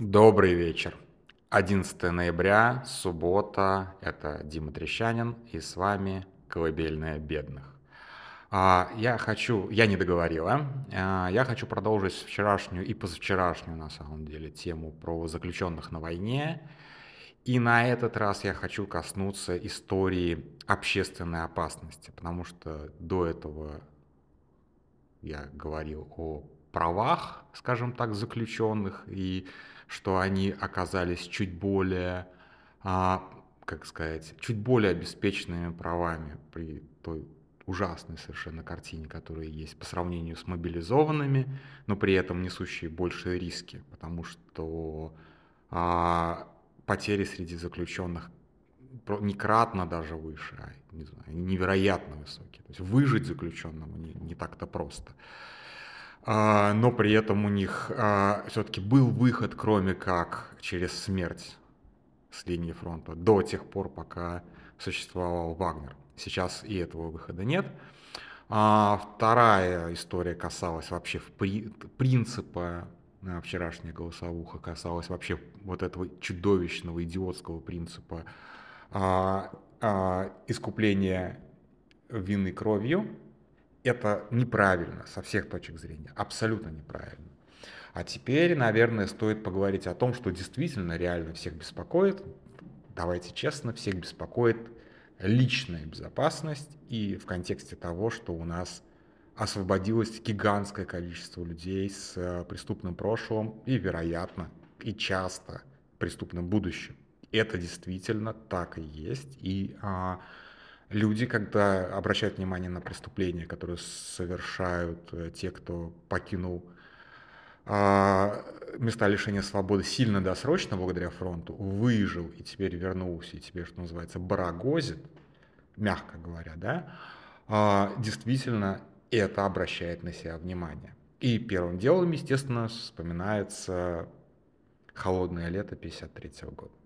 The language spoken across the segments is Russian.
Добрый вечер. 11 ноября, суббота. Это Дима Трещанин и с вами «Колыбельная бедных». А, я хочу, я не договорила, а, я хочу продолжить вчерашнюю и позавчерашнюю, на самом деле, тему про заключенных на войне. И на этот раз я хочу коснуться истории общественной опасности, потому что до этого я говорил о правах, скажем так, заключенных, и что они оказались чуть более, а, как сказать, чуть более обеспеченными правами при той ужасной совершенно картине, которая есть по сравнению с мобилизованными, но при этом несущие большие риски, потому что а, потери среди заключенных некратно даже выше, а, не знаю, невероятно высокие. То есть выжить заключенному не, не так-то просто. А, но при этом у них а, все-таки был выход, кроме как через смерть с линии фронта, до тех пор, пока существовал Вагнер. Сейчас и этого выхода нет. А вторая история касалась вообще принципа вчерашняя голосовуха касалась вообще вот этого чудовищного идиотского принципа а, а, искупления вины кровью, это неправильно со всех точек зрения, абсолютно неправильно. А теперь, наверное, стоит поговорить о том, что действительно реально всех беспокоит, давайте честно, всех беспокоит личная безопасность и в контексте того, что у нас освободилось гигантское количество людей с э, преступным прошлым и, вероятно, и часто преступным будущим. Это действительно так и есть. И а, люди, когда обращают внимание на преступления, которые совершают э, те, кто покинул а, места лишения свободы сильно досрочно благодаря фронту, выжил и теперь вернулся, и теперь, что называется, барагозит, мягко говоря, да, а, действительно это обращает на себя внимание. И первым делом, естественно, вспоминается холодное лето 1953 года.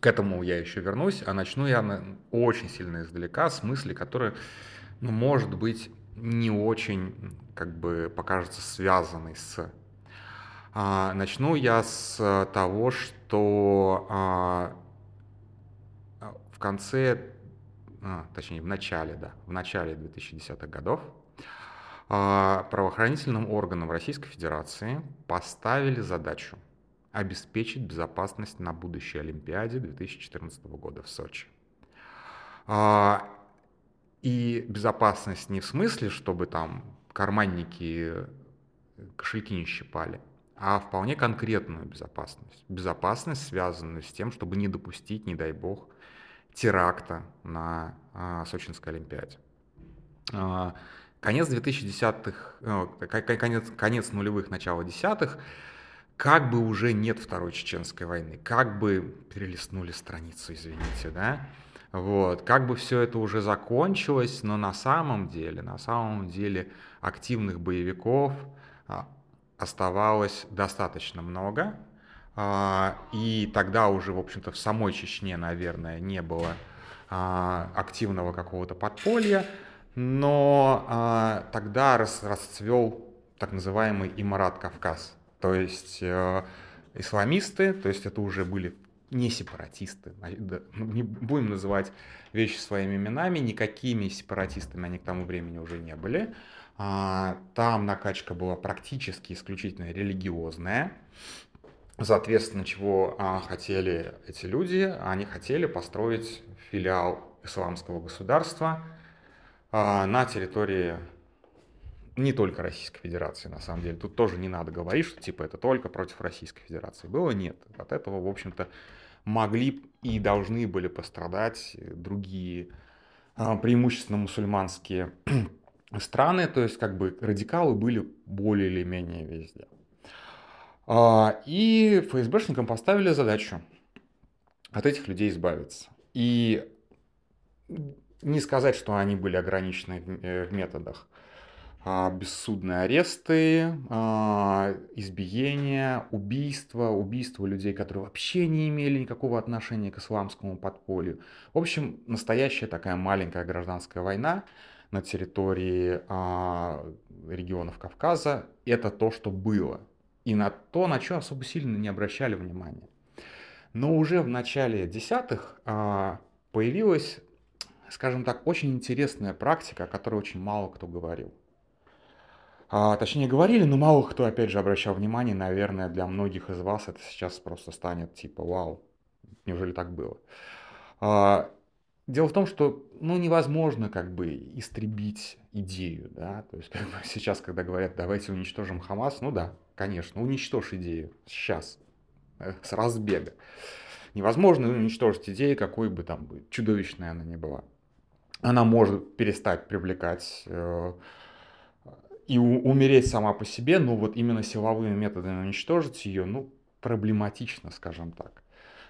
К этому я еще вернусь, а начну я очень сильно издалека, с мысли, которая, ну, может быть, не очень, как бы, покажется связанной с... А, начну я с того, что а, в конце, а, точнее, в начале, да, в начале 2010-х годов а, правоохранительным органам Российской Федерации поставили задачу обеспечить безопасность на будущей Олимпиаде 2014 года в Сочи. А, и безопасность не в смысле, чтобы там карманники кошельки не щипали, а вполне конкретную безопасность. Безопасность, связанную с тем, чтобы не допустить, не дай бог, теракта на а, Сочинской Олимпиаде. А, конец 2010-х, э, конец, конец нулевых, начало десятых как бы уже нет Второй Чеченской войны, как бы перелистнули страницу, извините, да, вот, как бы все это уже закончилось, но на самом деле, на самом деле активных боевиков а, оставалось достаточно много, а, и тогда уже, в общем-то, в самой Чечне, наверное, не было а, активного какого-то подполья, но тогда расцвел так называемый Имарат Кавказ – то есть э, исламисты, то есть это уже были не сепаратисты, не будем называть вещи своими именами, никакими сепаратистами они к тому времени уже не были. А, там накачка была практически исключительно религиозная. Соответственно, чего а, хотели эти люди? Они хотели построить филиал исламского государства а, на территории не только Российской Федерации, на самом деле. Тут тоже не надо говорить, что типа это только против Российской Федерации. Было нет. От этого, в общем-то, могли и должны были пострадать другие а, преимущественно мусульманские страны, то есть как бы радикалы были более или менее везде. А, и ФСБшникам поставили задачу от этих людей избавиться. И не сказать, что они были ограничены в э, методах. А, бессудные аресты, а, избиения, убийства, убийства людей, которые вообще не имели никакого отношения к исламскому подполью. В общем, настоящая такая маленькая гражданская война на территории а, регионов Кавказа. Это то, что было. и на то, на что особо сильно не обращали внимания. Но уже в начале десятых появилась, скажем так, очень интересная практика, о которой очень мало кто говорил. А, точнее говорили, но мало кто, опять же, обращал внимание. Наверное, для многих из вас это сейчас просто станет типа «Вау, неужели так было?». А, дело в том, что ну, невозможно как бы истребить идею, да, то есть как бы сейчас, когда говорят «давайте уничтожим Хамас», ну да, конечно, уничтожь идею сейчас, э, с разбега. Невозможно уничтожить идею, какой бы там чудовищной она ни была. Она может перестать привлекать э, и умереть сама по себе, но вот именно силовыми методами уничтожить ее, ну, проблематично, скажем так.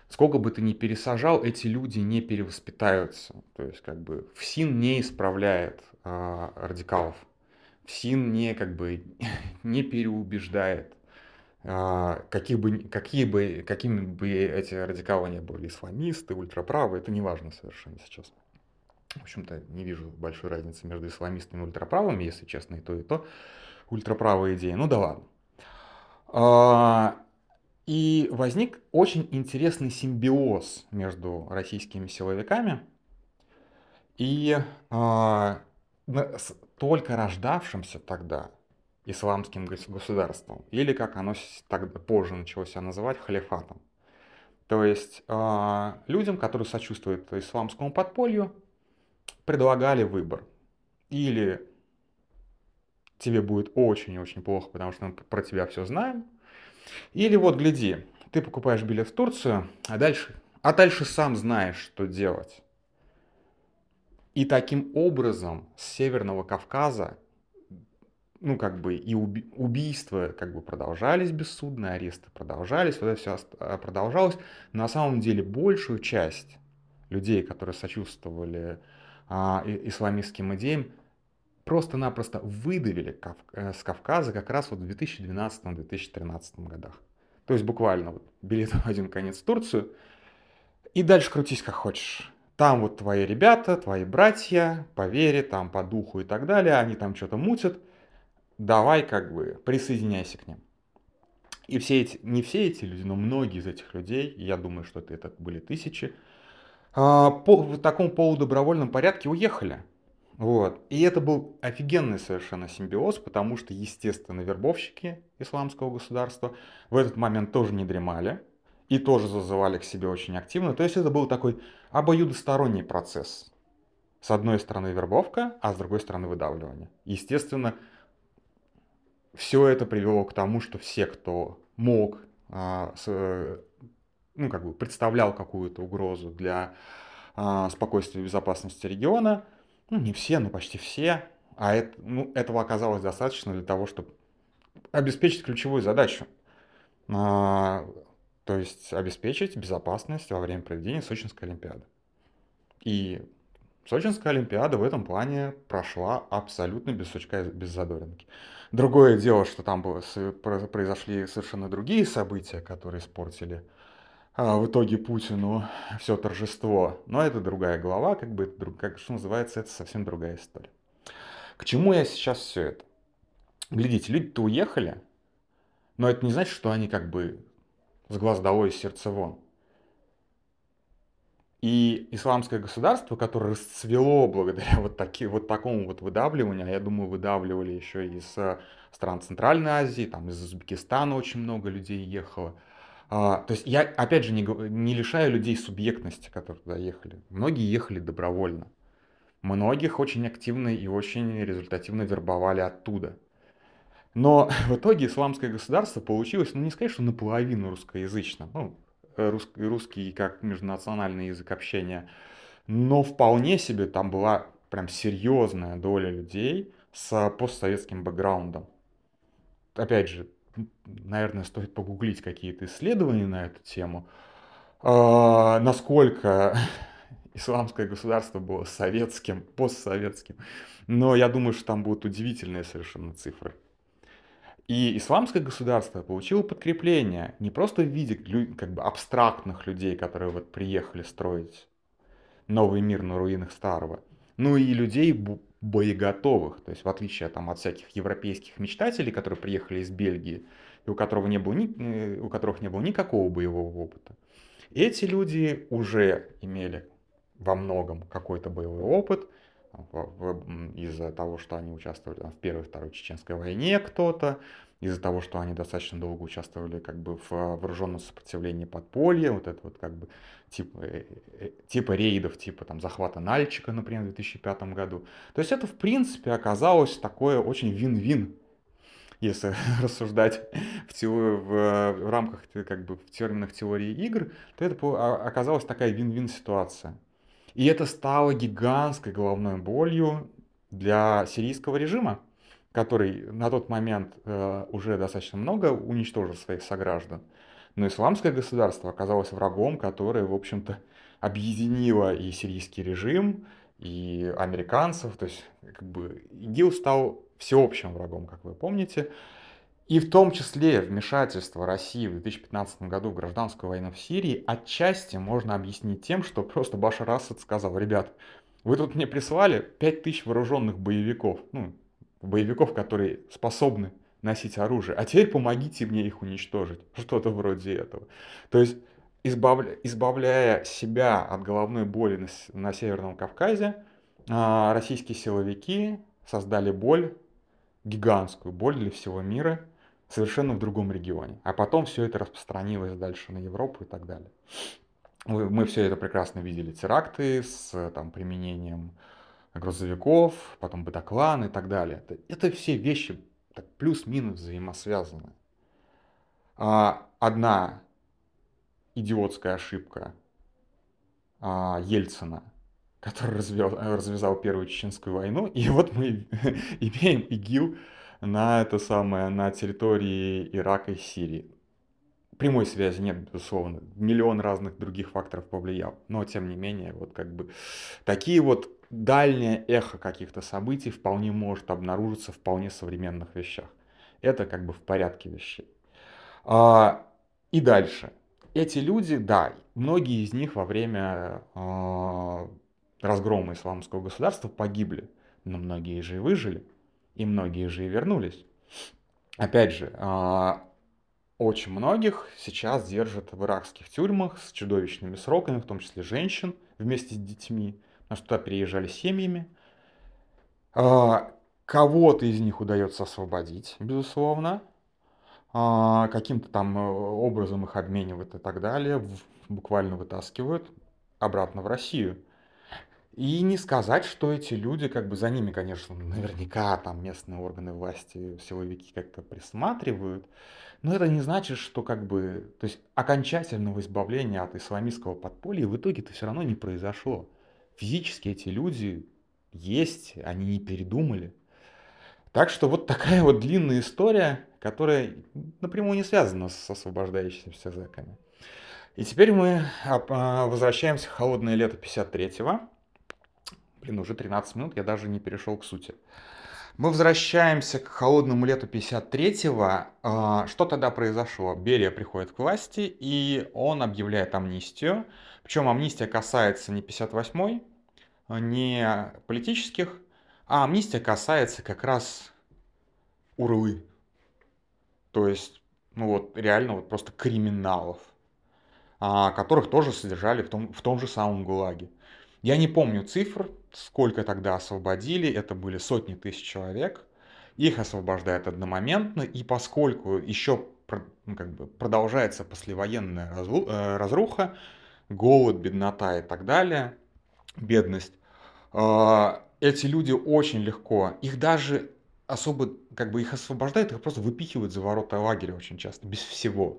Сколько бы ты ни пересажал, эти люди не перевоспитаются. То есть, как бы, ФСИН не исправляет а, радикалов. ФСИН не, как бы, не переубеждает. А, какие бы, какие бы, какими бы эти радикалы не были, исламисты, ультраправые, это не важно совершенно сейчас в общем-то, не вижу большой разницы между исламистами и ультраправыми, если честно, и то, и то. Ультраправые идеи, ну да ладно. А, и возник очень интересный симбиоз между российскими силовиками и а, только рождавшимся тогда исламским государством, или как оно тогда позже начало себя называть, халифатом. То есть э, людям, которые сочувствуют исламскому подполью, предлагали выбор. Или тебе будет очень-очень плохо, потому что мы про тебя все знаем. Или вот гляди, ты покупаешь билет в Турцию, а дальше, а дальше сам знаешь, что делать. И таким образом с Северного Кавказа, ну как бы и уби- убийства как бы продолжались бессудные, аресты продолжались, вот это все продолжалось. Но на самом деле большую часть людей, которые сочувствовали а, исламистским идеям, просто-напросто выдавили э, с Кавказа как раз вот в 2012-2013 годах. То есть буквально вот билет в один конец в Турцию, и дальше крутись как хочешь. Там вот твои ребята, твои братья, по вере, там по духу и так далее, они там что-то мутят. Давай как бы присоединяйся к ним. И все эти, не все эти люди, но многие из этих людей, я думаю, что это были тысячи, по, в таком полудобровольном порядке уехали. Вот. И это был офигенный совершенно симбиоз, потому что, естественно, вербовщики исламского государства в этот момент тоже не дремали и тоже зазывали к себе очень активно. То есть это был такой обоюдосторонний процесс. С одной стороны вербовка, а с другой стороны выдавливание. Естественно, все это привело к тому, что все, кто мог а, с, ну, как бы представлял какую-то угрозу для а, спокойствия и безопасности региона. Ну, не все, но почти все. А это, ну, этого оказалось достаточно для того, чтобы обеспечить ключевую задачу. А, то есть обеспечить безопасность во время проведения Сочинской Олимпиады. И Сочинская Олимпиада в этом плане прошла абсолютно без сучка и без задоринки. Другое дело, что там было, произошли совершенно другие события, которые испортили в итоге Путину все торжество. Но это другая глава, как бы, как, что называется, это совсем другая история. К чему я сейчас все это? Глядите, люди-то уехали, но это не значит, что они как бы с глаз долой и сердце вон. И исламское государство, которое расцвело благодаря вот, таки, вот такому вот выдавливанию, а я думаю, выдавливали еще из э, стран Центральной Азии, там из Узбекистана очень много людей ехало – а, то есть я, опять же, не, не лишаю людей субъектности, которые туда ехали. Многие ехали добровольно. Многих очень активно и очень результативно вербовали оттуда. Но в итоге исламское государство получилось, ну не сказать, что наполовину русскоязычным, ну, русский, русский как межнациональный язык общения, но вполне себе там была прям серьезная доля людей с постсоветским бэкграундом. Опять же, наверное, стоит погуглить какие-то исследования на эту тему, а, насколько исламское государство было советским, постсоветским. Но я думаю, что там будут удивительные совершенно цифры. И исламское государство получило подкрепление не просто в виде как бы абстрактных людей, которые вот приехали строить новый мир на руинах старого, но и людей боеготовых. То есть в отличие там, от всяких европейских мечтателей, которые приехали из Бельгии, и у, которого не было ни, э, у которых не было никакого боевого опыта. Эти люди уже имели во многом какой-то боевой опыт из-за того, что они участвовали в Первой и Второй Чеченской войне кто-то, из-за того, что они достаточно долго участвовали как бы в вооруженном сопротивлении подполья, вот это вот как бы типа, э, э, типа рейдов, типа там захвата Нальчика, например, в 2005 году. То есть это в принципе оказалось такое очень вин-вин если рассуждать в, теории, в, в рамках как бы в терминах теории игр, то это а, оказалась такая вин-вин ситуация. И это стало гигантской головной болью для сирийского режима, который на тот момент э, уже достаточно много уничтожил своих сограждан. Но исламское государство оказалось врагом, которое, в общем-то, объединило и сирийский режим, и американцев. То есть, как бы, ИГИЛ стал всеобщим врагом, как вы помните. И в том числе вмешательство России в 2015 году в гражданскую войну в Сирии отчасти можно объяснить тем, что просто Башар Асад сказал, ребят, вы тут мне прислали 5000 вооруженных боевиков, ну, боевиков, которые способны носить оружие, а теперь помогите мне их уничтожить, что-то вроде этого. То есть избавля, избавляя себя от головной боли на, на Северном Кавказе, а, российские силовики создали боль гигантскую боль для всего мира совершенно в другом регионе. А потом все это распространилось дальше на Европу и так далее. Мы все это прекрасно видели. Теракты с там, применением грузовиков, потом Батаклан и так далее. Это, все вещи плюс-минус взаимосвязаны. А, одна идиотская ошибка а, Ельцина – который развел, развязал Первую Чеченскую войну. И вот мы имеем ИГИЛ на это самое, на территории Ирака и Сирии. Прямой связи нет, безусловно. Миллион разных других факторов повлиял. Но, тем не менее, вот как бы такие вот дальнее эхо каких-то событий вполне может обнаружиться в вполне современных вещах. Это как бы в порядке вещей. А, и дальше. Эти люди, да, многие из них во время а, разгрома исламского государства погибли, но многие же и выжили, и многие же и вернулись. Опять же, а, очень многих сейчас держат в иракских тюрьмах с чудовищными сроками, в том числе женщин вместе с детьми, на что туда переезжали семьями. А, кого-то из них удается освободить, безусловно. А, каким-то там э, образом их обменивают и так далее, буквально вытаскивают обратно в Россию. И не сказать, что эти люди, как бы за ними, конечно, наверняка там местные органы власти, силовики как-то присматривают, но это не значит, что как бы, то есть окончательного избавления от исламистского подполья в итоге-то все равно не произошло. Физически эти люди есть, они не передумали. Так что вот такая вот длинная история, которая напрямую не связана с освобождающимися зэками. И теперь мы а, возвращаемся в холодное лето 53-го. Блин, уже 13 минут, я даже не перешел к сути. Мы возвращаемся к холодному лету 53-го. А, что тогда произошло? Берия приходит к власти, и он объявляет амнистию. Причем амнистия касается не 58-й, не политических, а амнистия касается как раз урлы. То есть, ну вот, реально вот просто криминалов, а, которых тоже содержали в том, в том же самом ГУЛАГе. Я не помню цифр, сколько тогда освободили, это были сотни тысяч человек. Их освобождают одномоментно, и поскольку еще ну, как бы продолжается послевоенная э, разруха, голод, беднота и так далее, бедность, э, эти люди очень легко, их даже особо, как бы их освобождают, их просто выпихивают за ворота лагеря очень часто, без всего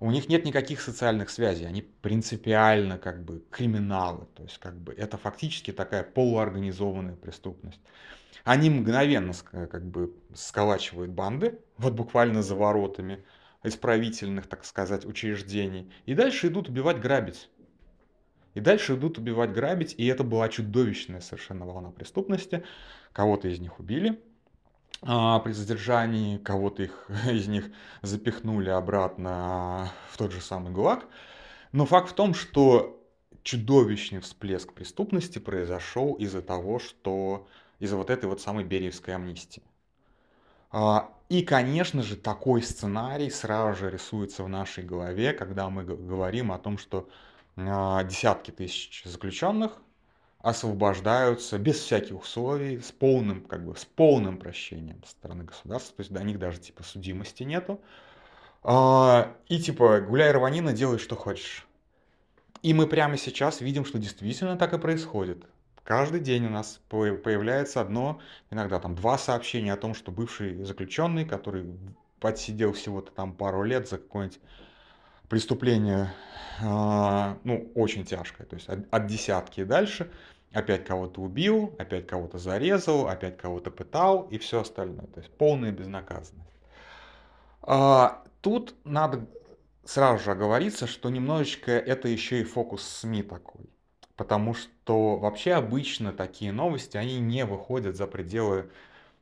у них нет никаких социальных связей, они принципиально как бы криминалы, то есть как бы это фактически такая полуорганизованная преступность. Они мгновенно как бы сколачивают банды, вот буквально за воротами исправительных, так сказать, учреждений, и дальше идут убивать, грабить. И дальше идут убивать, грабить, и это была чудовищная совершенно волна преступности. Кого-то из них убили, а, при задержании кого-то их, из них запихнули обратно в тот же самый ГУЛАГ. Но факт в том, что чудовищный всплеск преступности произошел из-за того, что из-за вот этой вот самой Бериевской амнистии. А, и, конечно же, такой сценарий сразу же рисуется в нашей голове, когда мы говорим о том, что а, десятки тысяч заключенных освобождаются без всяких условий, с полным, как бы, с полным прощением со стороны государства, то есть до них даже типа судимости нету. А, и типа гуляй рванина, делай что хочешь. И мы прямо сейчас видим, что действительно так и происходит. Каждый день у нас появляется одно, иногда там два сообщения о том, что бывший заключенный, который подсидел всего-то там пару лет за какое-нибудь преступление, а, ну, очень тяжкое, то есть от, от десятки и дальше, опять кого-то убил, опять кого-то зарезал, опять кого-то пытал и все остальное. То есть полная безнаказанность. А, тут надо сразу же оговориться, что немножечко это еще и фокус СМИ такой. Потому что вообще обычно такие новости, они не выходят за пределы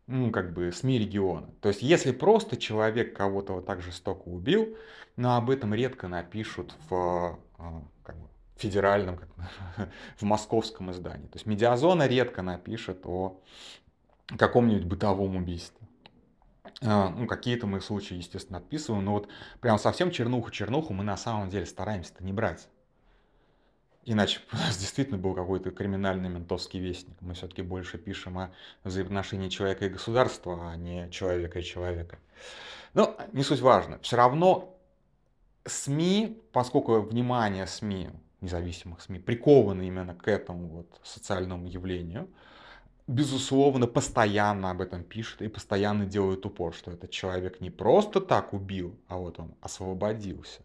ну, как бы СМИ региона. То есть, если просто человек кого-то вот так жестоко убил, но об этом редко напишут в а, как бы, федеральном, как, в московском издании. То есть, медиазона редко напишет о каком-нибудь бытовом убийстве. А, ну, какие-то мы случаи, естественно, отписываем, но вот прям совсем чернуху-чернуху мы на самом деле стараемся-то не брать. Иначе у нас действительно был какой-то криминальный ментовский вестник. Мы все-таки больше пишем о взаимоотношении человека и государства, а не человека и человека. Но не суть важно. Все равно СМИ, поскольку внимание СМИ, независимых СМИ, приковано именно к этому вот социальному явлению, безусловно, постоянно об этом пишут и постоянно делают упор, что этот человек не просто так убил, а вот он освободился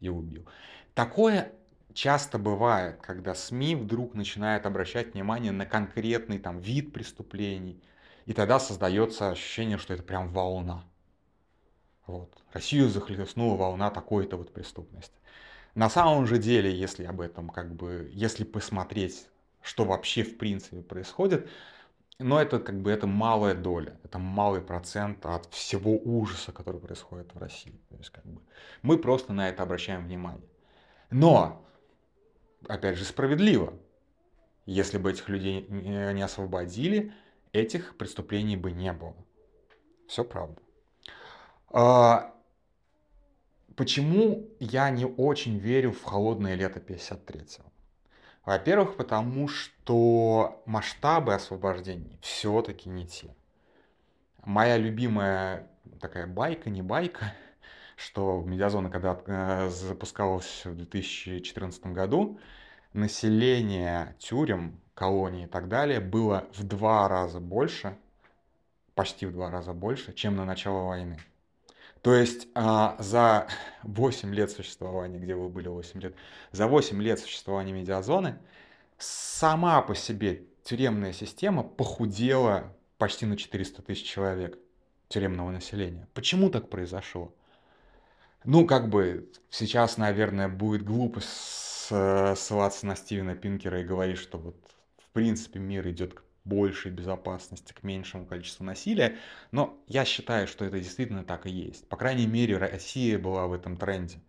и убил. Такое часто бывает, когда СМИ вдруг начинают обращать внимание на конкретный там вид преступлений, и тогда создается ощущение, что это прям волна. Вот. Россию захлестнула волна такой-то вот преступности. На самом же деле, если об этом как бы, если посмотреть, что вообще в принципе происходит, но это как бы это малая доля, это малый процент от всего ужаса, который происходит в России. То есть как бы мы просто на это обращаем внимание. Но опять же, справедливо. Если бы этих людей не освободили, этих преступлений бы не было. Все правда. А, почему я не очень верю в холодное лето 53-го? Во-первых, потому что масштабы освобождений все-таки не те. Моя любимая такая байка, не байка, что медиазона, когда э, запускалась в 2014 году, население тюрем, колоний и так далее было в два раза больше, почти в два раза больше, чем на начало войны. То есть а, за 8 лет существования, где вы были 8 лет, за 8 лет существования медиазоны сама по себе тюремная система похудела почти на 400 тысяч человек тюремного населения. Почему так произошло? Ну, как бы сейчас, наверное, будет глупо ссылаться на Стивена Пинкера и говорить, что вот в принципе мир идет к большей безопасности, к меньшему количеству насилия, но я считаю, что это действительно так и есть. По крайней мере, Россия была в этом тренде.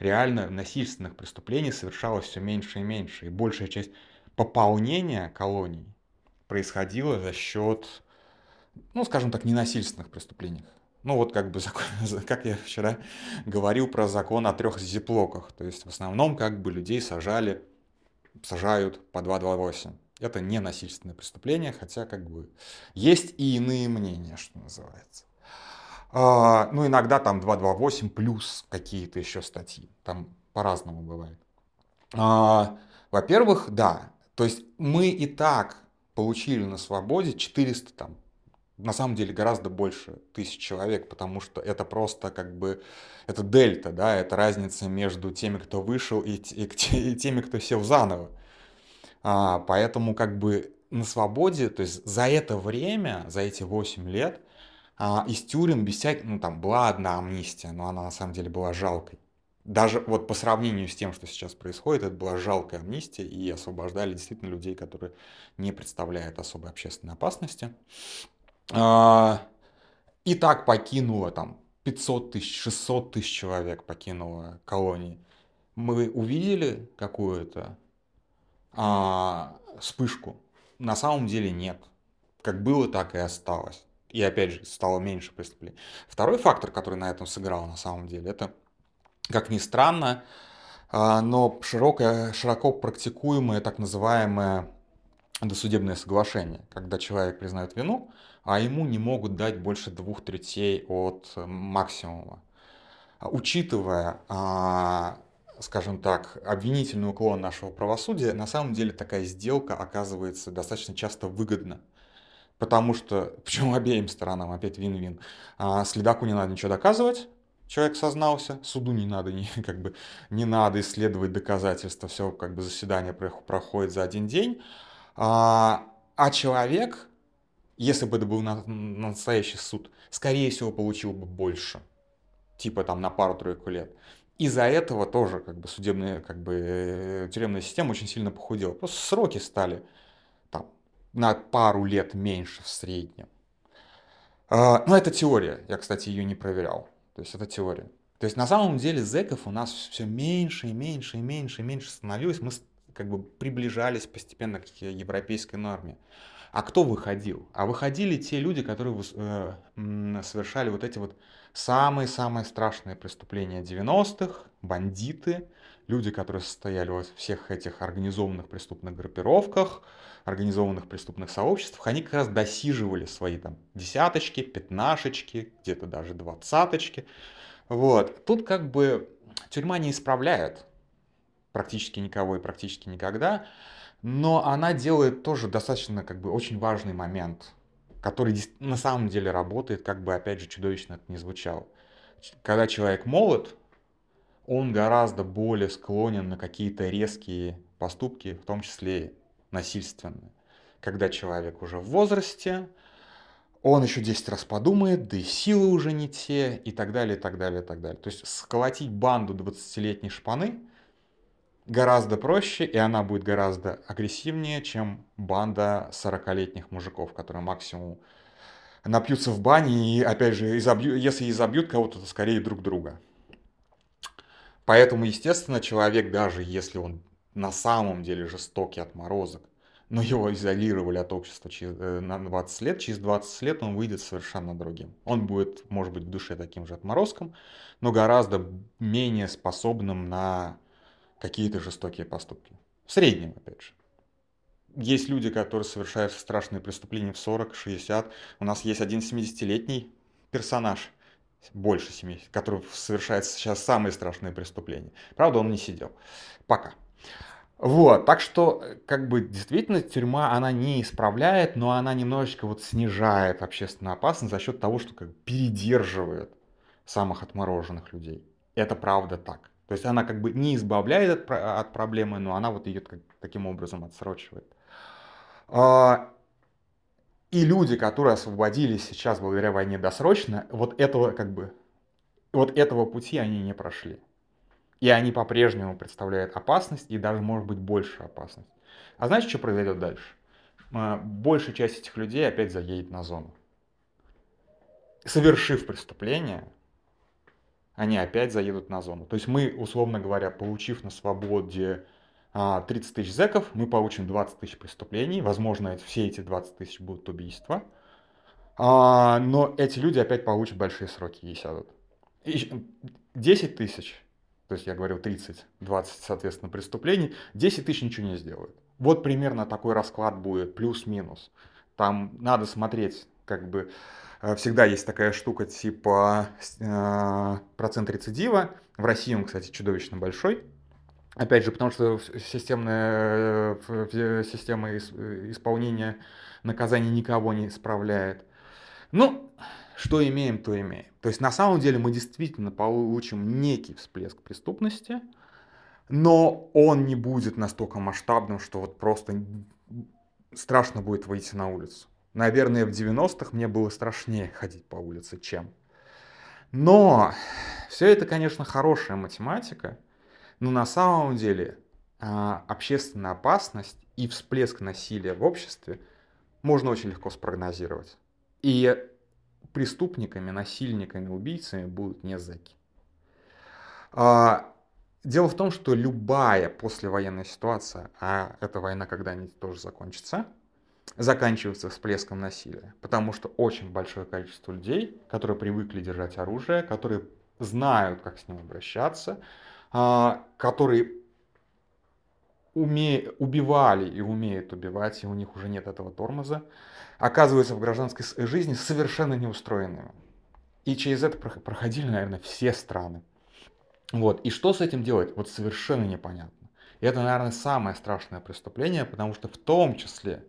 Реально насильственных преступлений совершалось все меньше и меньше, и большая часть пополнения колоний происходила за счет, ну, скажем так, ненасильственных преступлений. Ну вот как бы, как я вчера говорил про закон о трех зиплоках. То есть в основном как бы людей сажали, сажают по 228. Это не насильственное преступление, хотя как бы есть и иные мнения, что называется. А, ну иногда там 228 плюс какие-то еще статьи. Там по-разному бывает. А, во-первых, да, то есть мы и так получили на свободе 400 там на самом деле гораздо больше тысяч человек, потому что это просто как бы, это дельта, да, это разница между теми, кто вышел и, и, и теми, кто сел заново. А, поэтому как бы на свободе, то есть за это время, за эти 8 лет, а, из тюрем без всяких, ну там была одна амнистия, но она на самом деле была жалкой. Даже вот по сравнению с тем, что сейчас происходит, это была жалкая амнистия, и освобождали действительно людей, которые не представляют особой общественной опасности. А, и так покинуло там 500 тысяч, 600 тысяч человек покинуло колонии. Мы увидели какую-то а, вспышку? На самом деле нет. Как было, так и осталось. И опять же, стало меньше преступлений. Второй фактор, который на этом сыграл на самом деле, это, как ни странно, а, но широкое, широко практикуемое так называемое досудебное соглашение, когда человек признает вину, а ему не могут дать больше двух третей от максимума. Учитывая, а, скажем так, обвинительный уклон нашего правосудия, на самом деле такая сделка оказывается достаточно часто выгодна. Потому что, почему обеим сторонам, опять вин-вин, а, следаку не надо ничего доказывать, человек сознался, суду не надо, не, как бы, не надо исследовать доказательства, все как бы заседание проходит за один день, а, а человек, если бы это был на, настоящий суд, скорее всего, получил бы больше, типа там на пару-тройку лет. Из-за этого тоже как бы судебная, как бы э, тюремная система очень сильно похудела. Просто сроки стали там на пару лет меньше в среднем. А, но это теория. Я, кстати, ее не проверял. То есть это теория. То есть на самом деле зеков у нас все меньше и меньше и меньше и меньше становилось. Мы как бы приближались постепенно к европейской норме. А кто выходил? А выходили те люди, которые э, совершали вот эти вот самые-самые страшные преступления 90-х, бандиты, люди, которые состояли во всех этих организованных преступных группировках, организованных преступных сообществах, они как раз досиживали свои там десяточки, пятнашечки, где-то даже двадцаточки. Вот. Тут как бы тюрьма не исправляет практически никого и практически никогда, но она делает тоже достаточно как бы очень важный момент, который на самом деле работает, как бы опять же чудовищно это не звучало. Когда человек молод, он гораздо более склонен на какие-то резкие поступки, в том числе насильственные. Когда человек уже в возрасте, он еще 10 раз подумает, да и силы уже не те, и так далее, и так далее, и так далее. То есть сколотить банду 20-летней шпаны гораздо проще, и она будет гораздо агрессивнее, чем банда 40-летних мужиков, которые максимум напьются в бане и, опять же, изобью, если и забьют кого-то, то скорее друг друга. Поэтому, естественно, человек, даже если он на самом деле жестокий отморозок, но его изолировали от общества через, э, на 20 лет, через 20 лет он выйдет совершенно другим. Он будет, может быть, в душе таким же отморозком, но гораздо менее способным на какие-то жестокие поступки. В среднем, опять же. Есть люди, которые совершают страшные преступления в 40-60. У нас есть один 70-летний персонаж, больше 70, который совершает сейчас самые страшные преступления. Правда, он не сидел. Пока. Вот, так что, как бы, действительно, тюрьма, она не исправляет, но она немножечко вот снижает общественную опасность за счет того, что как бы передерживает самых отмороженных людей. Это правда так. То есть она как бы не избавляет от, от проблемы, но она вот ее таким образом отсрочивает. А, и люди, которые освободились сейчас благодаря войне досрочно, вот этого как бы вот этого пути они не прошли. И они по-прежнему представляют опасность и даже, может быть, большую опасность. А знаете, что произойдет дальше? А, большая часть этих людей опять заедет на зону. Совершив преступление, они опять заедут на зону. То есть мы, условно говоря, получив на свободе 30 а, тысяч зеков, мы получим 20 тысяч преступлений. Возможно, все эти 20 тысяч будут убийства. А, но эти люди опять получат большие сроки и сядут. 10 тысяч, то есть я говорил 30, 20, соответственно, преступлений, 10 тысяч ничего не сделают. Вот примерно такой расклад будет, плюс-минус. Там надо смотреть, как бы, Э, всегда есть такая штука типа э, процент рецидива. В России он, кстати, чудовищно большой. Опять же, потому что системная, э, система исполнения наказаний никого не исправляет. Ну, что имеем, то имеем. То есть на самом деле мы действительно получим некий всплеск преступности, но он не будет настолько масштабным, что вот просто страшно будет выйти на улицу. Наверное, в 90-х мне было страшнее ходить по улице, чем. Но все это, конечно, хорошая математика, но на самом деле а, общественная опасность и всплеск насилия в обществе можно очень легко спрогнозировать. И преступниками, насильниками, убийцами будут не зэки. А, дело в том, что любая послевоенная ситуация, а эта война когда-нибудь тоже закончится, заканчивается всплеском насилия. Потому что очень большое количество людей, которые привыкли держать оружие, которые знают, как с ним обращаться, а, которые уме... убивали и умеют убивать, и у них уже нет этого тормоза, оказываются в гражданской жизни совершенно неустроенными. И через это проходили, наверное, все страны. Вот. И что с этим делать? Вот совершенно непонятно. И это, наверное, самое страшное преступление, потому что в том числе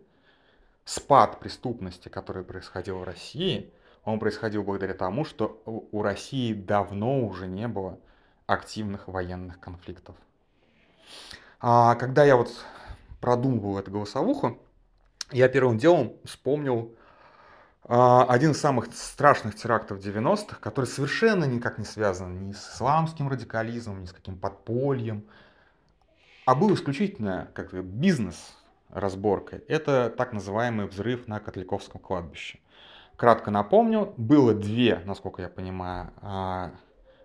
спад преступности, который происходил в России, он происходил благодаря тому, что у России давно уже не было активных военных конфликтов. А когда я вот продумывал эту голосовуху, я первым делом вспомнил а, один из самых страшных терактов 90-х, который совершенно никак не связан ни с исламским радикализмом, ни с каким подпольем, а был исключительно как бизнес разборкой. Это так называемый взрыв на Котляковском кладбище. Кратко напомню, было две, насколько я понимаю, а,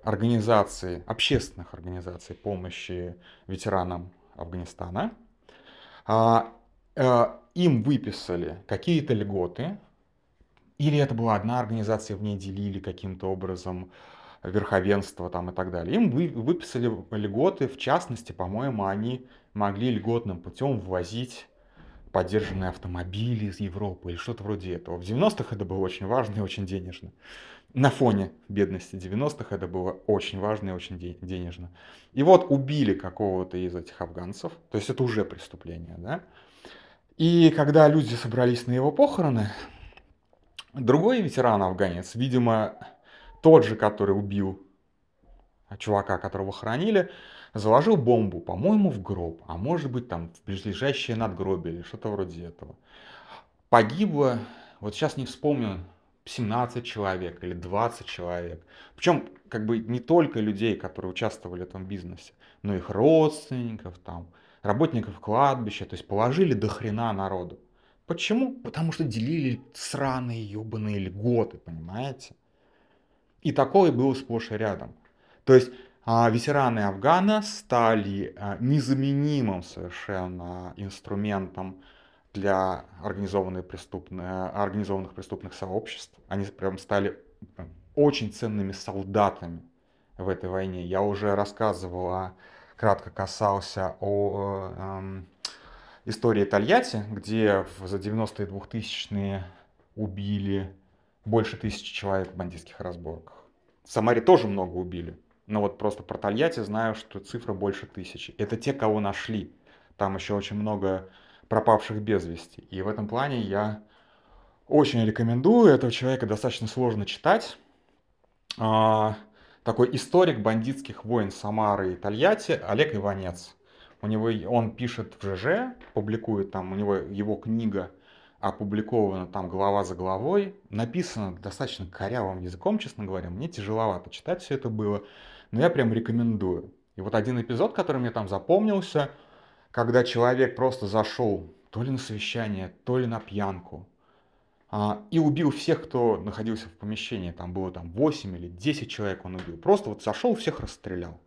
организации, общественных организаций помощи ветеранам Афганистана. А, а, им выписали какие-то льготы, или это была одна организация, в ней делили каким-то образом верховенство там и так далее. Им вы, выписали льготы, в частности, по-моему, они могли льготным путем ввозить поддержанные автомобили из Европы или что-то вроде этого. В 90-х это было очень важно и очень денежно. На фоне бедности 90-х это было очень важно и очень денежно. И вот убили какого-то из этих афганцев, то есть это уже преступление, да. И когда люди собрались на его похороны, другой ветеран-афганец, видимо, тот же, который убил чувака, которого хоронили, заложил бомбу, по-моему, в гроб, а может быть там в ближайшее надгробие или что-то вроде этого. Погибло, вот сейчас не вспомню, 17 человек или 20 человек. Причем как бы не только людей, которые участвовали в этом бизнесе, но их родственников, там, работников кладбища, то есть положили до хрена народу. Почему? Потому что делили сраные ебаные льготы, понимаете? И такое было сплошь и рядом. То есть ветераны Афгана стали а, незаменимым совершенно инструментом для организованных преступных, организованных преступных сообществ. Они прям стали очень ценными солдатами в этой войне. Я уже рассказывал, кратко касался о э, истории Тольятти, где за 92 тысячные убили больше тысячи человек в бандитских разборках. В Самаре тоже много убили. Но вот просто про Тольятти знаю, что цифра больше тысячи. Это те, кого нашли. Там еще очень много пропавших без вести. И в этом плане я очень рекомендую. Этого человека достаточно сложно читать. А, такой историк бандитских войн Самары и Тольятти Олег Иванец. У него, он пишет в ЖЖ, публикует там, у него его книга опубликована там глава за главой, написано достаточно корявым языком, честно говоря, мне тяжеловато читать все это было, но я прям рекомендую. И вот один эпизод, который мне там запомнился, когда человек просто зашел то ли на совещание, то ли на пьянку, а, и убил всех, кто находился в помещении. Там было там 8 или 10 человек он убил. Просто вот зашел, всех расстрелял.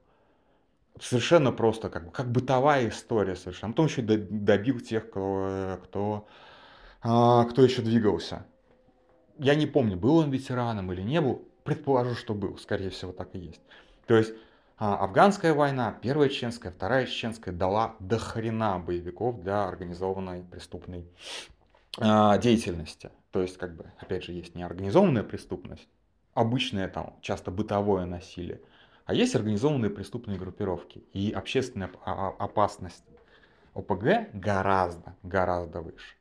Совершенно просто, как, как бытовая история совершенно. Потом еще добил тех, кто, кто, а, кто еще двигался. Я не помню, был он ветераном или не был. Предположу, что был. Скорее всего, так и есть. То есть а, афганская война, первая чеченская, вторая чеченская дала до хрена боевиков для организованной преступной а, деятельности. То есть, как бы, опять же, есть неорганизованная преступность, обычное там, часто бытовое насилие, а есть организованные преступные группировки. И общественная опасность ОПГ гораздо, гораздо выше.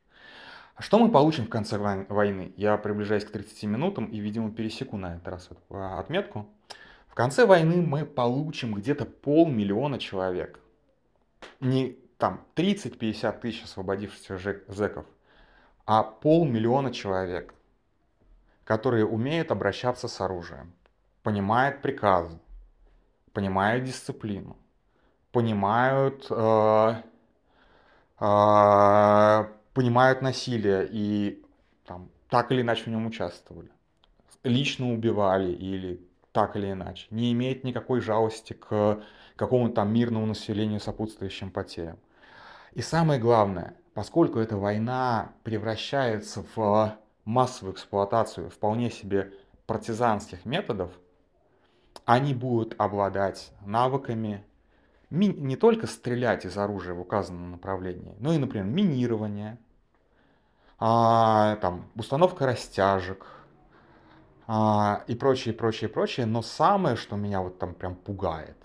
А что мы получим в конце войны? Я приближаюсь к 30 минутам и, видимо, пересеку на этот раз отметку. В конце войны мы получим где-то полмиллиона человек. Не там 30-50 тысяч освободившихся зэков, а полмиллиона человек, которые умеют обращаться с оружием, понимают приказы, понимают дисциплину, понимают, э, э, понимают насилие и там, так или иначе в нем участвовали. Лично убивали или так или иначе, не имеет никакой жалости к какому-то там мирному населению, сопутствующим потерям. И самое главное, поскольку эта война превращается в массовую эксплуатацию вполне себе партизанских методов, они будут обладать навыками не только стрелять из оружия в указанном направлении, но и, например, минирование, а, там, установка растяжек а, и прочее, прочее, прочее. Но самое, что меня вот там прям пугает,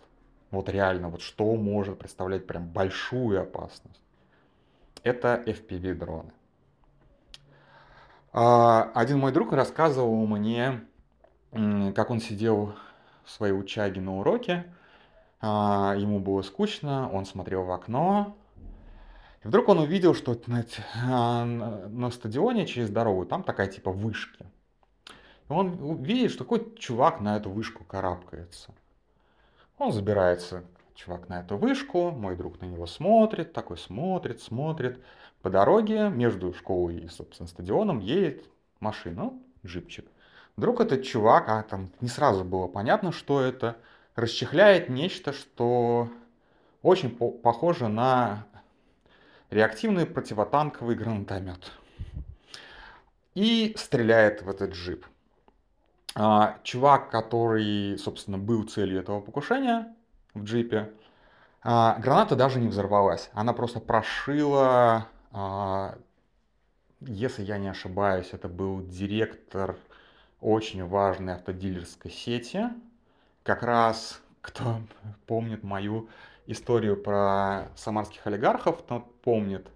вот реально, вот что может представлять прям большую опасность, это FPV-дроны. А, один мой друг рассказывал мне, как он сидел в своей учаге на уроке, а, ему было скучно, он смотрел в окно, и вдруг он увидел, что на, на стадионе через дорогу там такая типа вышки. Он видит, что какой-то чувак на эту вышку карабкается. Он забирается, чувак, на эту вышку, мой друг на него смотрит, такой смотрит, смотрит. По дороге между школой и, собственно, стадионом едет машина, джипчик. Вдруг этот чувак, а там не сразу было понятно, что это, расчехляет нечто, что очень по похоже на реактивный противотанковый гранатомет. И стреляет в этот джип. А, чувак, который, собственно, был целью этого покушения в джипе, а, граната даже не взорвалась. Она просто прошила, а, если я не ошибаюсь, это был директор очень важной автодилерской сети. Как раз, кто помнит мою историю про самарских олигархов, тот помнит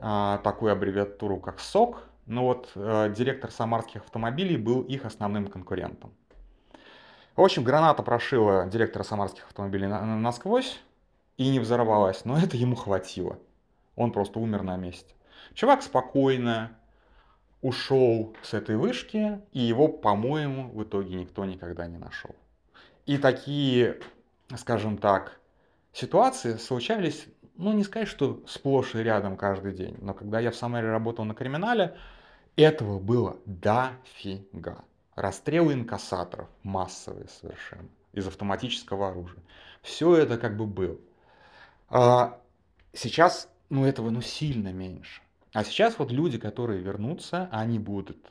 такую аббревиатуру, как СОК. Но вот а, директор самарских автомобилей был их основным конкурентом. В общем, граната прошила директора самарских автомобилей на, насквозь и не взорвалась, но это ему хватило. Он просто умер на месте. Чувак спокойно ушел с этой вышки, и его, по-моему, в итоге никто никогда не нашел. И такие, скажем так, ситуации случались, ну не сказать, что сплошь и рядом каждый день, но когда я в Самаре работал на криминале, этого было дофига. Расстрелы инкассаторов массовые совершенно из автоматического оружия. Все это как бы было. А сейчас, ну этого ну сильно меньше. А сейчас вот люди, которые вернутся, они будут...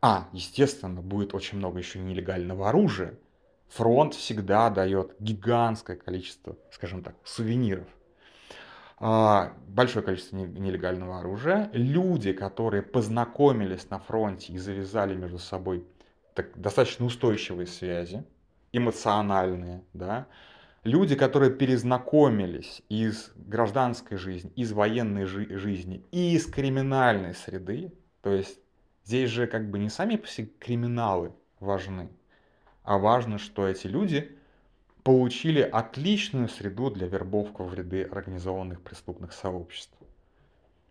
А, естественно, будет очень много еще нелегального оружия, фронт всегда дает гигантское количество, скажем так, сувениров. А, большое количество нелегального оружия. Люди, которые познакомились на фронте и завязали между собой так, достаточно устойчивые связи, эмоциональные, да, люди, которые перезнакомились из гражданской жизни, из военной жи- жизни и из криминальной среды, то есть здесь же как бы не сами по себе криминалы важны, а важно, что эти люди получили отличную среду для вербовки в ряды организованных преступных сообществ.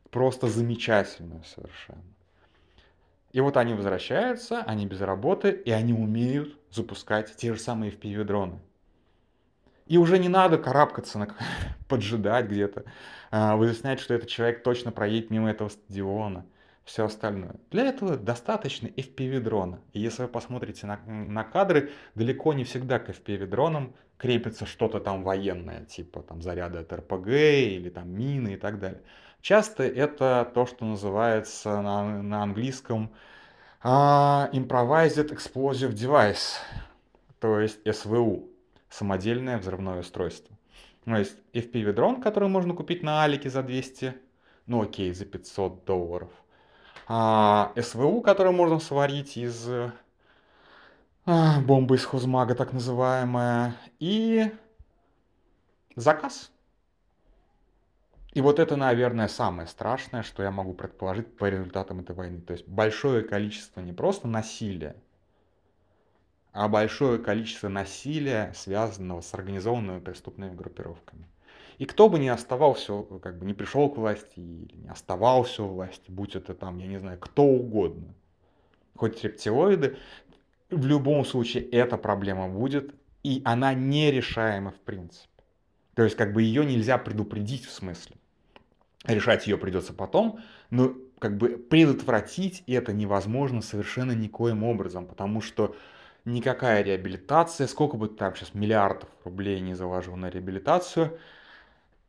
Просто замечательную совершенно. И вот они возвращаются, они без работы, и они умеют запускать те же самые FPV-дроны. И уже не надо карабкаться, на... поджидать где-то, а, выяснять, что этот человек точно проедет мимо этого стадиона все остальное. Для этого достаточно FPV-дрона. И если вы посмотрите на, на кадры, далеко не всегда к FPV-дронам крепится что-то там военное, типа там заряда от РПГ или там мины и так далее. Часто это то, что называется на, на английском uh, Improvised Explosive Device, то есть СВУ, самодельное взрывное устройство. То есть FPV-дрон, который можно купить на Алике за 200, ну окей, за 500 долларов – а, СВУ, которую можно сварить из а, бомбы из хузмага, так называемая, и заказ. И вот это, наверное, самое страшное, что я могу предположить по результатам этой войны. То есть большое количество не просто насилия, а большое количество насилия, связанного с организованными преступными группировками. И кто бы не оставался, как бы не пришел к власти или не оставался у власти, будь это там, я не знаю, кто угодно, хоть рептилоиды, в любом случае эта проблема будет, и она нерешаема в принципе. То есть как бы ее нельзя предупредить в смысле. Решать ее придется потом, но как бы предотвратить это невозможно совершенно никоим образом, потому что никакая реабилитация, сколько бы там сейчас миллиардов рублей не заложил на реабилитацию,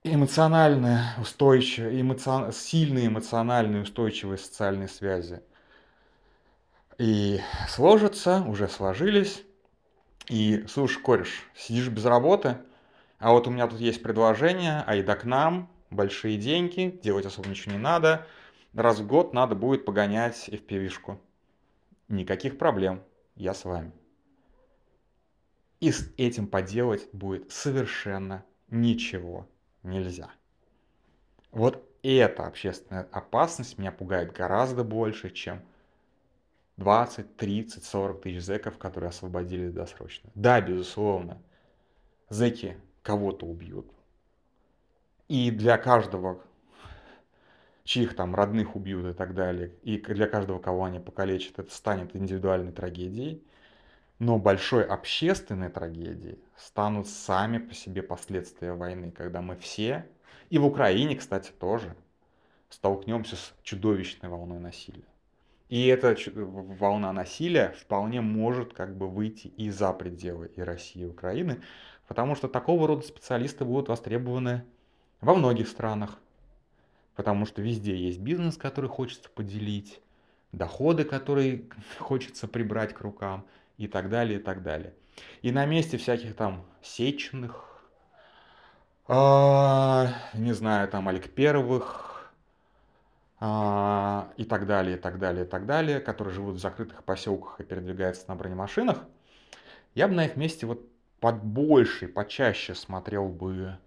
эмоционально устойчивые, эмоцион... сильные эмоциональные устойчивые социальные связи. И сложатся, уже сложились. И, слушай, кореш, сидишь без работы, а вот у меня тут есть предложение, айда к нам, большие деньги, делать особо ничего не надо. Раз в год надо будет погонять FPV-шку. Никаких проблем, я с вами. И с этим поделать будет совершенно ничего нельзя. Вот эта общественная опасность меня пугает гораздо больше, чем 20, 30, 40 тысяч зэков, которые освободили досрочно. Да, безусловно, зэки кого-то убьют. И для каждого, чьих там родных убьют и так далее, и для каждого, кого они покалечат, это станет индивидуальной трагедией. Но большой общественной трагедией станут сами по себе последствия войны, когда мы все, и в Украине, кстати, тоже, столкнемся с чудовищной волной насилия. И эта волна насилия вполне может как бы выйти и за пределы и России, и Украины, потому что такого рода специалисты будут востребованы во многих странах, потому что везде есть бизнес, который хочется поделить, доходы, которые хочется прибрать к рукам и так далее, и так далее. И на месте всяких там сечных, э, не знаю, там Олег Первых, а, и так далее, и так далее, и так далее, которые живут в закрытых поселках и передвигаются на бронемашинах, я бы на их месте вот подбольше, почаще смотрел бы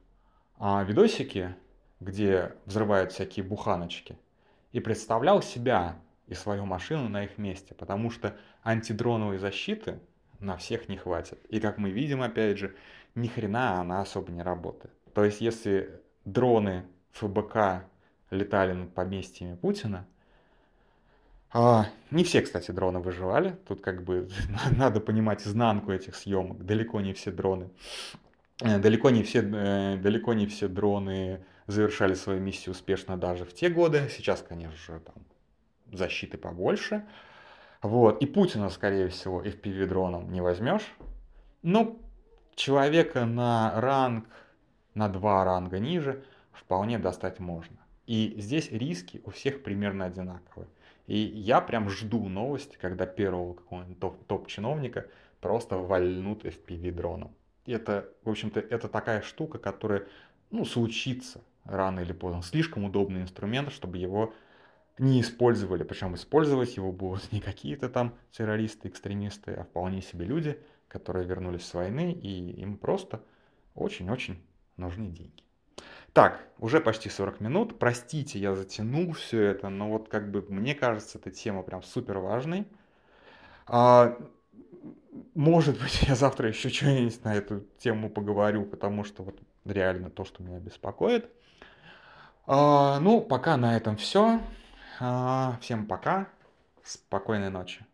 а, видосики, где взрывают всякие буханочки, и представлял себя и свою машину на их месте, потому что антидроновой защиты на всех не хватит. И как мы видим, опять же, ни хрена она особо не работает. То есть, если дроны ФБК летали над поместьями Путина. А, не все, кстати, дроны выживали. Тут как бы надо понимать изнанку этих съемок. Далеко не все дроны. Э, далеко не все, э, далеко не все дроны завершали свою миссию успешно даже в те годы. Сейчас, конечно же, там защиты побольше. Вот. И Путина, скорее всего, FPV дроном не возьмешь. Но человека на ранг, на два ранга ниже вполне достать можно. И здесь риски у всех примерно одинаковые. И я прям жду новости, когда первого какого-нибудь топ-чиновника просто вальнут FPV-дроном. Это, в общем-то, это такая штука, которая, ну, случится рано или поздно. Слишком удобный инструмент, чтобы его не использовали. Причем использовать его будут не какие-то там террористы, экстремисты, а вполне себе люди, которые вернулись с войны, и им просто очень-очень нужны деньги. Так, уже почти 40 минут. Простите, я затянул все это, но вот как бы мне кажется, эта тема прям супер важной. А, может быть, я завтра еще что-нибудь на эту тему поговорю, потому что вот реально то, что меня беспокоит. А, ну, пока на этом все. А, всем пока. Спокойной ночи.